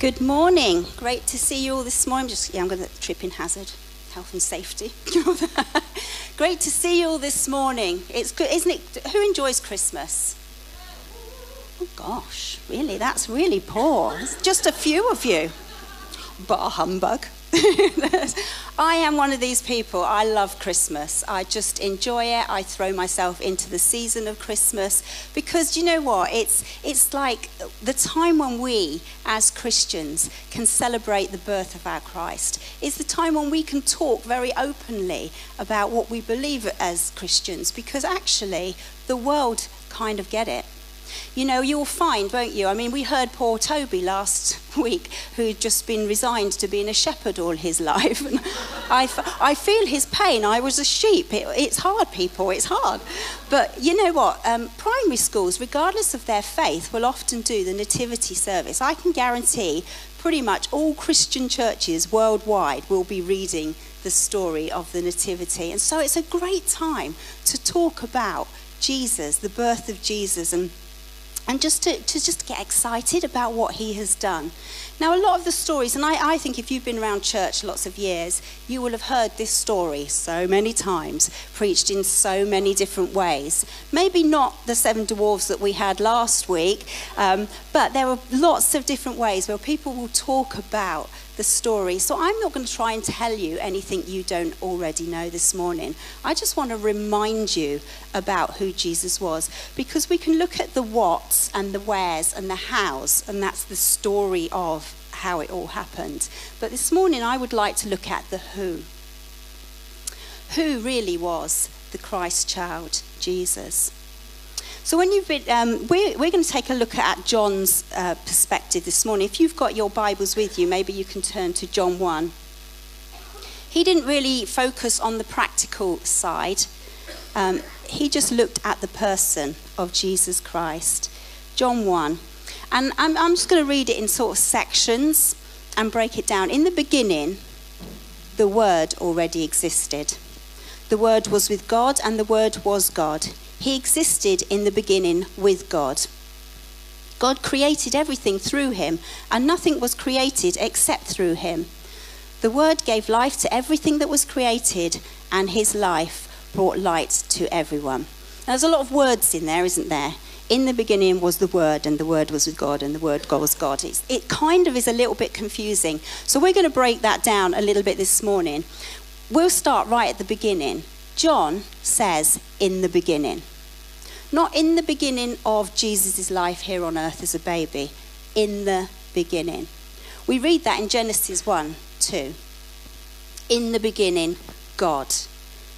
Good morning. Great to see you all this morning. Just yeah, I'm going to trip in hazard, health and safety. Great to see you all this morning. It's good, isn't it? Who enjoys Christmas? Oh gosh, really? That's really poor. Just a few of you. But a humbug. I am one of these people. I love Christmas. I just enjoy it. I throw myself into the season of Christmas because you know what? It's it's like the time when we as Christians can celebrate the birth of our Christ. It's the time when we can talk very openly about what we believe as Christians because actually the world kind of get it. You know, you'll find, won't you? I mean, we heard poor Toby last week, who'd just been resigned to being a shepherd all his life. And I, I feel his pain. I was a sheep. It, it's hard, people, it's hard. But you know what? Um, primary schools, regardless of their faith, will often do the nativity service. I can guarantee pretty much all Christian churches worldwide will be reading the story of the Nativity. And so it's a great time to talk about Jesus, the birth of Jesus, and and just to, to just get excited about what he has done. Now, a lot of the stories, and I, I think if you've been around church lots of years, you will have heard this story so many times, preached in so many different ways. Maybe not the seven dwarves that we had last week, um, but there are lots of different ways where people will talk about the story. So I'm not going to try and tell you anything you don't already know this morning. I just want to remind you about who Jesus was because we can look at the whats and the wheres and the hows, and that's the story of how it all happened. But this morning I would like to look at the who. Who really was the Christ child, Jesus? So when you've been, um, we're, we're going to take a look at John's uh, perspective this morning. If you've got your Bibles with you, maybe you can turn to John 1. He didn't really focus on the practical side. Um, he just looked at the person of Jesus Christ. John 1. And I'm, I'm just going to read it in sort of sections and break it down. In the beginning, the Word already existed. The Word was with God, and the Word was God. He existed in the beginning with God. God created everything through him, and nothing was created except through him. The Word gave life to everything that was created, and his life brought light to everyone. Now, there's a lot of words in there, isn't there? In the beginning was the Word, and the Word was with God, and the Word was God. It's, it kind of is a little bit confusing. So, we're going to break that down a little bit this morning. We'll start right at the beginning. John says, in the beginning. Not in the beginning of Jesus' life here on earth as a baby, in the beginning. We read that in Genesis 1 2. In the beginning, God.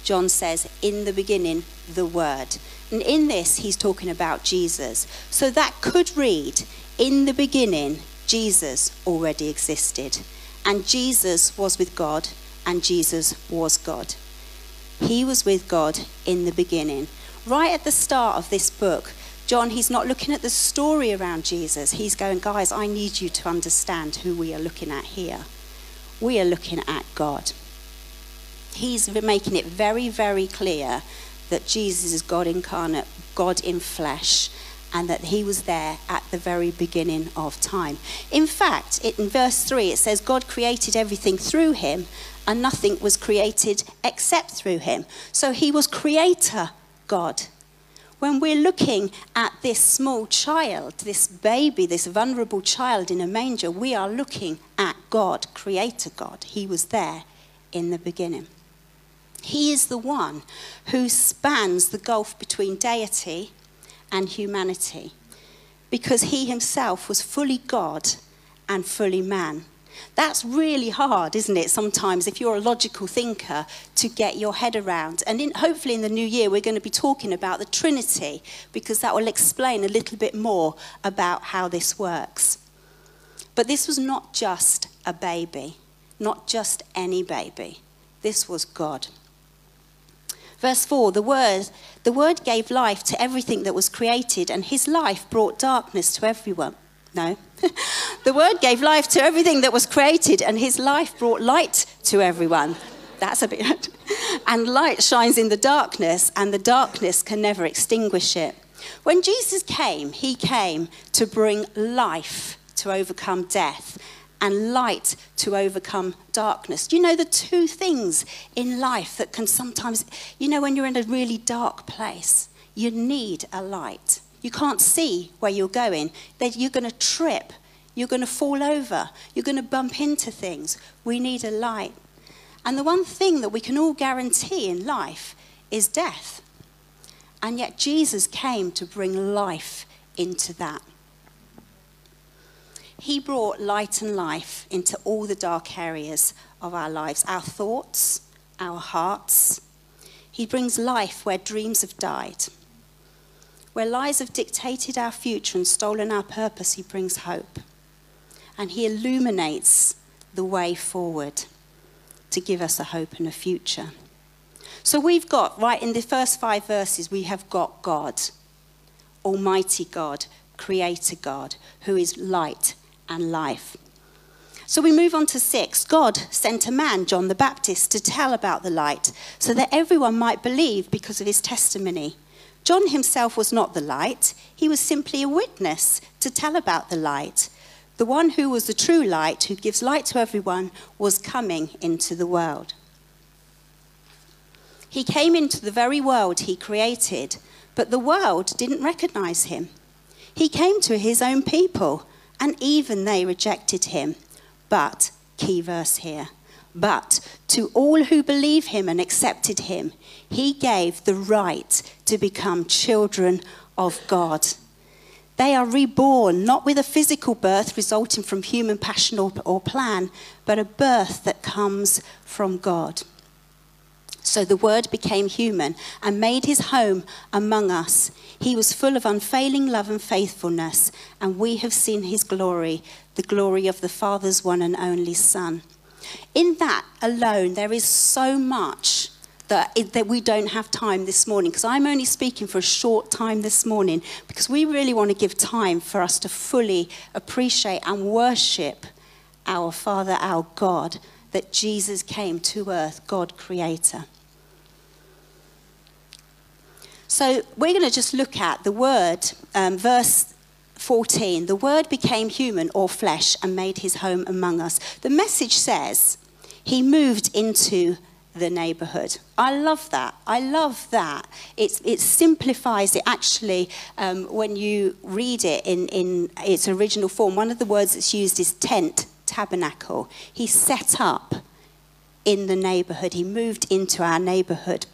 John says, in the beginning, the Word. And in this, he's talking about Jesus. So that could read, in the beginning, Jesus already existed. And Jesus was with God, and Jesus was God. He was with God in the beginning. Right at the start of this book, John, he's not looking at the story around Jesus. He's going, guys, I need you to understand who we are looking at here. We are looking at God. He's making it very, very clear that Jesus is God incarnate, God in flesh, and that he was there at the very beginning of time. In fact, in verse 3, it says, God created everything through him, and nothing was created except through him. So he was creator God. When we're looking at this small child, this baby, this vulnerable child in a manger, we are looking at God, Creator God. He was there in the beginning. He is the one who spans the gulf between deity and humanity because he himself was fully God and fully man. That's really hard, isn't it, sometimes, if you're a logical thinker, to get your head around. And in, hopefully, in the new year, we're going to be talking about the Trinity, because that will explain a little bit more about how this works. But this was not just a baby, not just any baby. This was God. Verse 4 the word, the word gave life to everything that was created, and his life brought darkness to everyone. No. the Word gave life to everything that was created, and His life brought light to everyone. That's a bit. and light shines in the darkness, and the darkness can never extinguish it. When Jesus came, He came to bring life to overcome death and light to overcome darkness. You know the two things in life that can sometimes, you know, when you're in a really dark place, you need a light. You can't see where you're going. You're going to trip. You're going to fall over. You're going to bump into things. We need a light. And the one thing that we can all guarantee in life is death. And yet Jesus came to bring life into that. He brought light and life into all the dark areas of our lives, our thoughts, our hearts. He brings life where dreams have died. Where lies have dictated our future and stolen our purpose, He brings hope. And He illuminates the way forward to give us a hope and a future. So we've got, right in the first five verses, we have got God, Almighty God, Creator God, who is light and life. So we move on to six. God sent a man, John the Baptist, to tell about the light so that everyone might believe because of his testimony. John himself was not the light, he was simply a witness to tell about the light. The one who was the true light, who gives light to everyone, was coming into the world. He came into the very world he created, but the world didn't recognize him. He came to his own people and even they rejected him. But, key verse here, but to all who believe him and accepted him, he gave the right to become children of God. They are reborn, not with a physical birth resulting from human passion or, plan, but a birth that comes from God. So the Word became human and made his home among us. He was full of unfailing love and faithfulness, and we have seen his glory, the glory of the Father's one and only Son. In that alone, there is so much that, it, that we don't have time this morning, because I'm only speaking for a short time this morning, because we really want to give time for us to fully appreciate and worship our Father, our God, that Jesus came to earth, God creator. So we're going to just look at the word, um, verse 14. The word became human or flesh and made his home among us. The message says he moved into the neighborhood. I love that. I love that. It's, it simplifies it actually um, when you read it in, in its original form. One of the words that's used is tent tabernacle. He set up in the neighborhood, he moved into our neighborhood.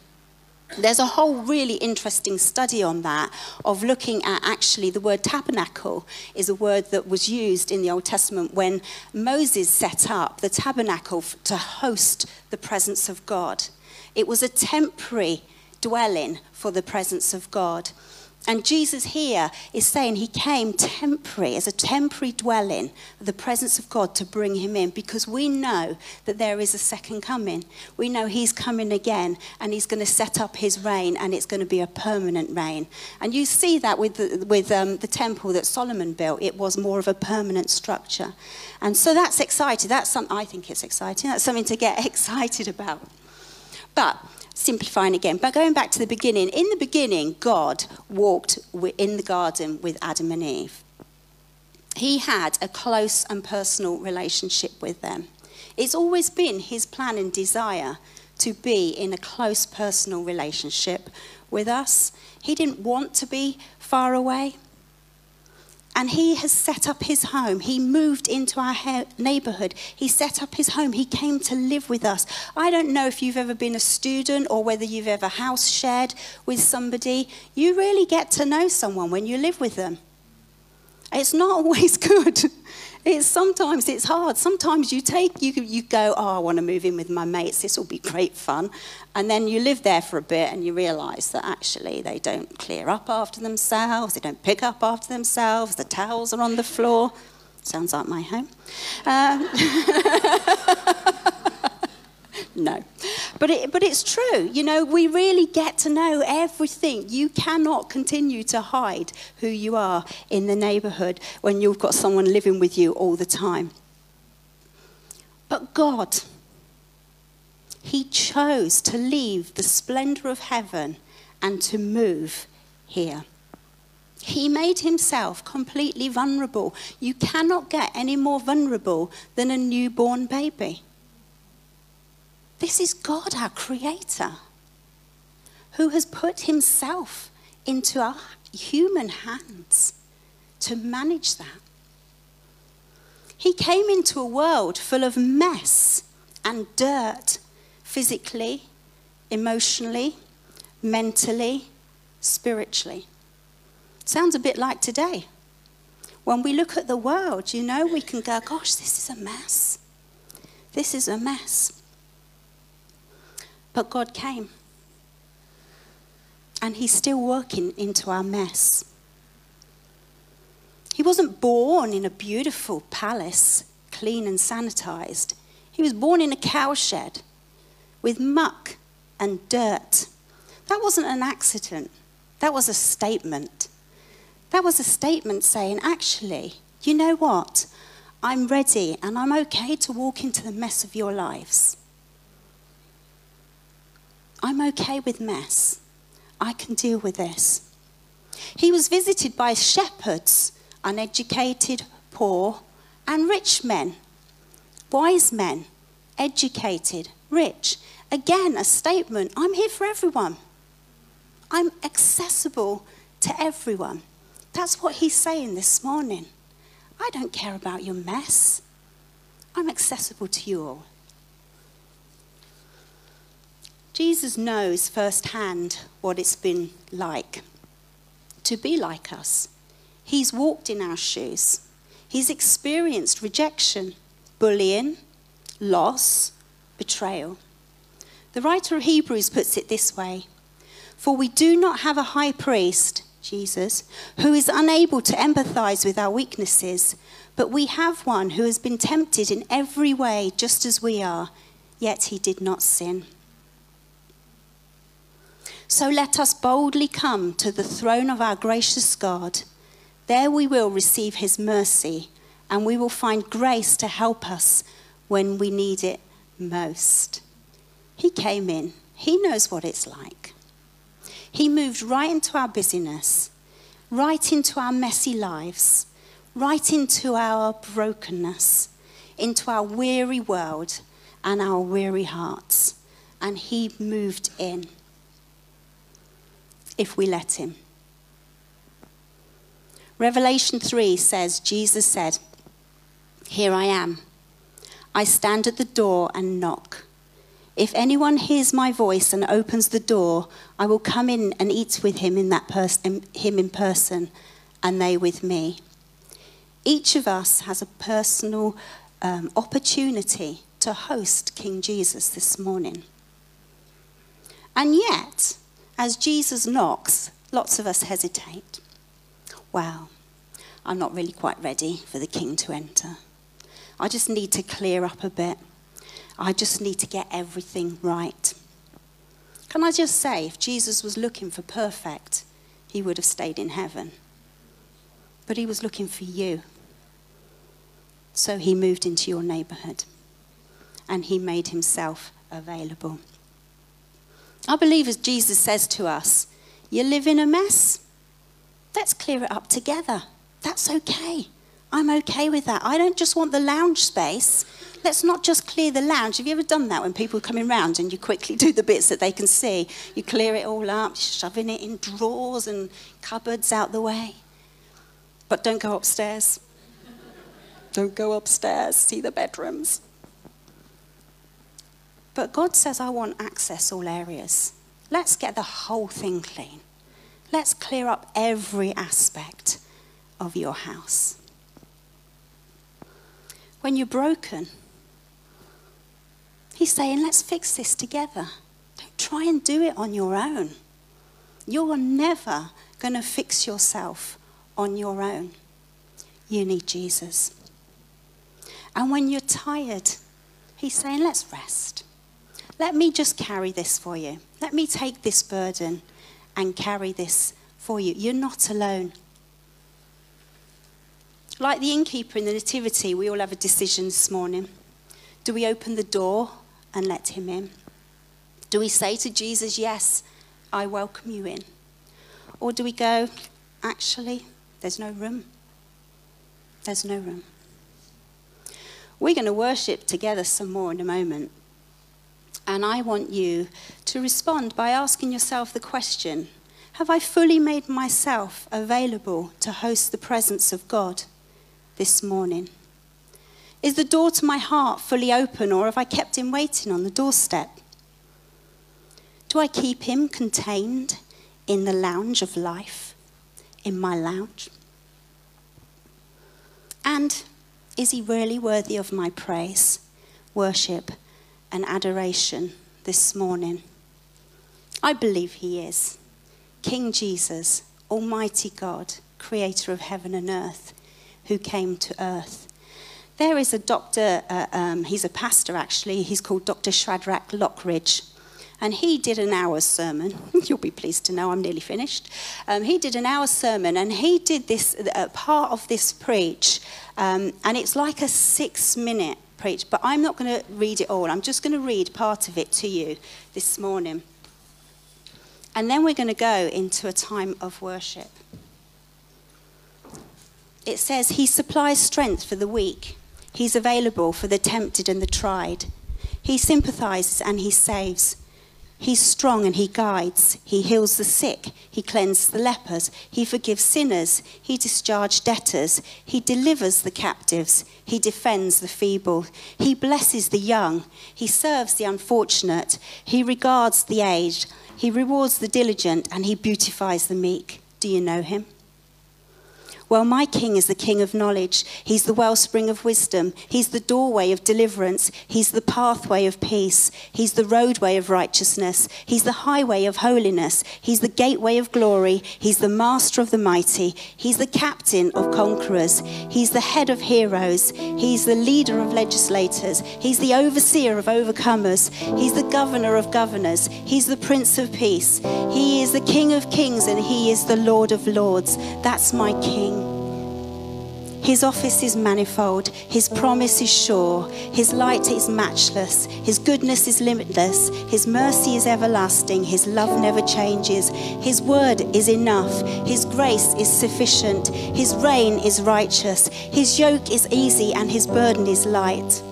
There's a whole really interesting study on that of looking at actually the word tabernacle is a word that was used in the Old Testament when Moses set up the tabernacle to host the presence of God. It was a temporary dwelling for the presence of God. And Jesus here is saying he came temporary, as a temporary dwelling, the presence of God to bring him in because we know that there is a second coming. We know he's coming again and he's going to set up his reign and it's going to be a permanent reign. And you see that with the, with, um, the temple that Solomon built, it was more of a permanent structure. And so that's exciting. That's something I think it's exciting. That's something to get excited about. But simplifying again, but going back to the beginning, in the beginning, God walked in the garden with Adam and Eve. He had a close and personal relationship with them. It's always been his plan and desire to be in a close personal relationship with us. He didn't want to be far away and he has set up his home. He moved into our neighborhood. He set up his home. He came to live with us. I don't know if you've ever been a student or whether you've ever house shared with somebody. You really get to know someone when you live with them. It's not always good. It's sometimes it's hard. Sometimes you take you you go, oh, I want to move in with my mates. This will be great fun, and then you live there for a bit and you realise that actually they don't clear up after themselves. They don't pick up after themselves. The towels are on the floor. Sounds like my home. Um, no. But, it, but it's true. You know, we really get to know everything. You cannot continue to hide who you are in the neighborhood when you've got someone living with you all the time. But God, He chose to leave the splendor of heaven and to move here. He made himself completely vulnerable. You cannot get any more vulnerable than a newborn baby. This is God, our Creator, who has put Himself into our human hands to manage that. He came into a world full of mess and dirt, physically, emotionally, mentally, spiritually. Sounds a bit like today. When we look at the world, you know, we can go, gosh, this is a mess. This is a mess. But God came. And He's still working into our mess. He wasn't born in a beautiful palace, clean and sanitized. He was born in a cowshed with muck and dirt. That wasn't an accident, that was a statement. That was a statement saying, actually, you know what? I'm ready and I'm okay to walk into the mess of your lives. I'm okay with mess. I can deal with this. He was visited by shepherds, uneducated, poor, and rich men, wise men, educated, rich. Again, a statement I'm here for everyone. I'm accessible to everyone. That's what he's saying this morning. I don't care about your mess. I'm accessible to you all. Jesus knows firsthand what it's been like to be like us. He's walked in our shoes. He's experienced rejection, bullying, loss, betrayal. The writer of Hebrews puts it this way For we do not have a high priest, Jesus, who is unable to empathize with our weaknesses, but we have one who has been tempted in every way, just as we are, yet he did not sin. So let us boldly come to the throne of our gracious God. There we will receive his mercy, and we will find grace to help us when we need it most. He came in, he knows what it's like. He moved right into our busyness, right into our messy lives, right into our brokenness, into our weary world and our weary hearts. And he moved in if we let him. Revelation 3 says, Jesus said, Here I am. I stand at the door and knock. If anyone hears my voice and opens the door, I will come in and eat with him in that pers- him in person, and they with me. Each of us has a personal um, opportunity to host King Jesus this morning. And yet, as Jesus knocks, lots of us hesitate. Wow, I'm not really quite ready for the king to enter. I just need to clear up a bit. I just need to get everything right. Can I just say, if Jesus was looking for perfect, he would have stayed in heaven. But he was looking for you. So he moved into your neighborhood and he made himself available. I believe as Jesus says to us, you live in a mess. Let's clear it up together. That's okay. I'm okay with that. I don't just want the lounge space. Let's not just clear the lounge. Have you ever done that when people are coming round and you quickly do the bits that they can see? You clear it all up, shoving it in drawers and cupboards out the way. But don't go upstairs. don't go upstairs. See the bedrooms. But God says, I want access all areas. Let's get the whole thing clean. Let's clear up every aspect of your house. When you're broken, He's saying, let's fix this together. Don't try and do it on your own. You're never going to fix yourself on your own. You need Jesus. And when you're tired, He's saying, let's rest. Let me just carry this for you. Let me take this burden and carry this for you. You're not alone. Like the innkeeper in the Nativity, we all have a decision this morning. Do we open the door and let him in? Do we say to Jesus, Yes, I welcome you in? Or do we go, actually, there's no room. There's no room. We're going to worship together some more in a moment. And I want you to respond by asking yourself the question Have I fully made myself available to host the presence of God this morning? Is the door to my heart fully open, or have I kept him waiting on the doorstep? Do I keep him contained in the lounge of life, in my lounge? And is he really worthy of my praise, worship, and adoration this morning? I believe he is. King Jesus, Almighty God, creator of heaven and earth, who came to earth. There is a doctor, uh, um, he's a pastor actually, he's called Dr. Shadrach Lockridge. And he did an hour sermon. You'll be pleased to know I'm nearly finished. Um, he did an hour sermon, and he did this uh, part of this preach, um, and it's like a six minute preach, but I'm not going to read it all. I'm just going to read part of it to you this morning. And then we're going to go into a time of worship. It says, He supplies strength for the weak, He's available for the tempted and the tried. He sympathizes and He saves. He's strong and he guides. He heals the sick. He cleanses the lepers. He forgives sinners. He discharges debtors. He delivers the captives. He defends the feeble. He blesses the young. He serves the unfortunate. He regards the aged. He rewards the diligent and he beautifies the meek. Do you know him? Well, my king is the king of knowledge. He's the wellspring of wisdom. He's the doorway of deliverance. He's the pathway of peace. He's the roadway of righteousness. He's the highway of holiness. He's the gateway of glory. He's the master of the mighty. He's the captain of conquerors. He's the head of heroes. He's the leader of legislators. He's the overseer of overcomers. He's the governor of governors. He's the prince of peace. He is the king of kings and he is the lord of lords. That's my king. His office is manifold, His promise is sure, His light is matchless, His goodness is limitless, His mercy is everlasting, His love never changes, His word is enough, His grace is sufficient, His reign is righteous, His yoke is easy, and His burden is light.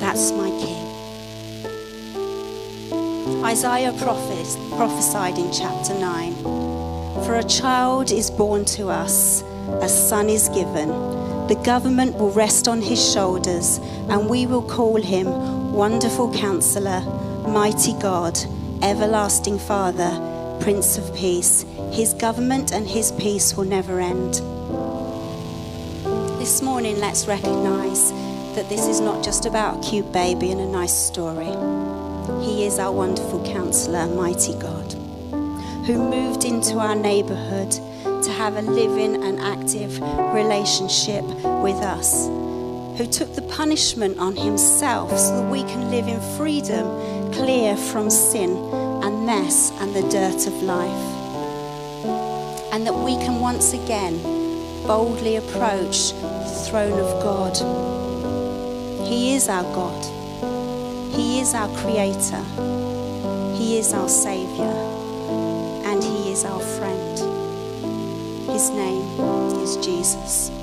That's my King. Isaiah prophet, prophesied in chapter 9 For a child is born to us a son is given. The government will rest on his shoulders, and we will call him Wonderful Counselor, Mighty God, Everlasting Father, Prince of Peace. His government and his peace will never end. This morning, let's recognize that this is not just about a cute baby and a nice story. He is our wonderful counselor, mighty God, who moved into our neighborhood have a living and active relationship with us, who took the punishment on himself so that we can live in freedom, clear from sin and mess and the dirt of life. And that we can once again boldly approach the throne of God. He is our God. He is our Creator. He is our Saviour. And He is our friend. His name is Jesus.